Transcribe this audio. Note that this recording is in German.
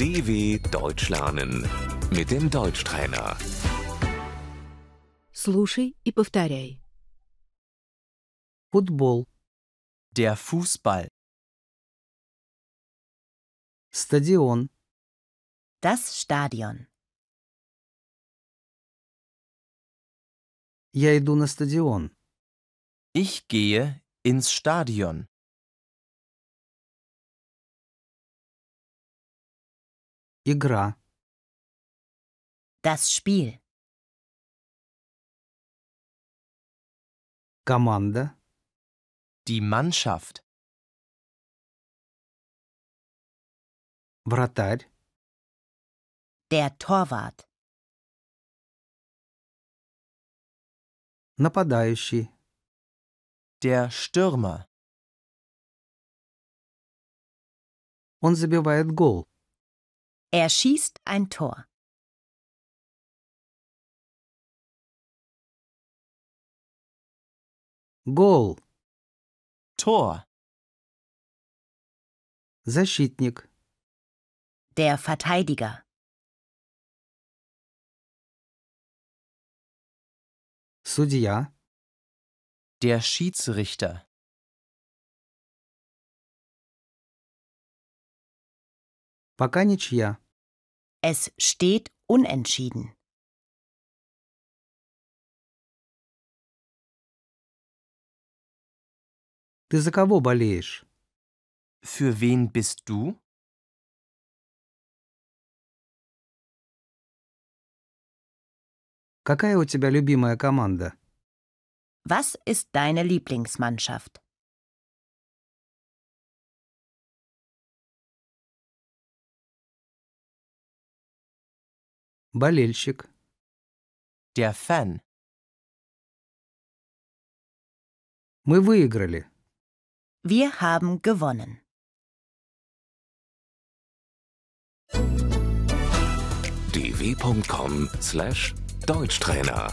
DW Deutsch lernen mit dem Deutschtrainer. Слушай и повторяй. Футбол, Der Fußball. стадион, Das Stadion. я иду на стадион, Ich gehe ins Stadion. Игра, Das Spiel. команда, Die Mannschaft. вратарь, Der Torwart. нападающий, Der Stürmer. он забивает гол, Er schießt ein Tor. гол, Tor. защитник, Der Verteidiger. судья, Der Schiedsrichter. пока ничья, Es steht unentschieden. ты за кого болеешь? Für wen bist du? Какая у тебя любимая команда? Was ist deine Lieblingsmannschaft? Болельщик, Der Fan. мы выиграли. Wir haben gewonnen. dw.com/deutschtrainer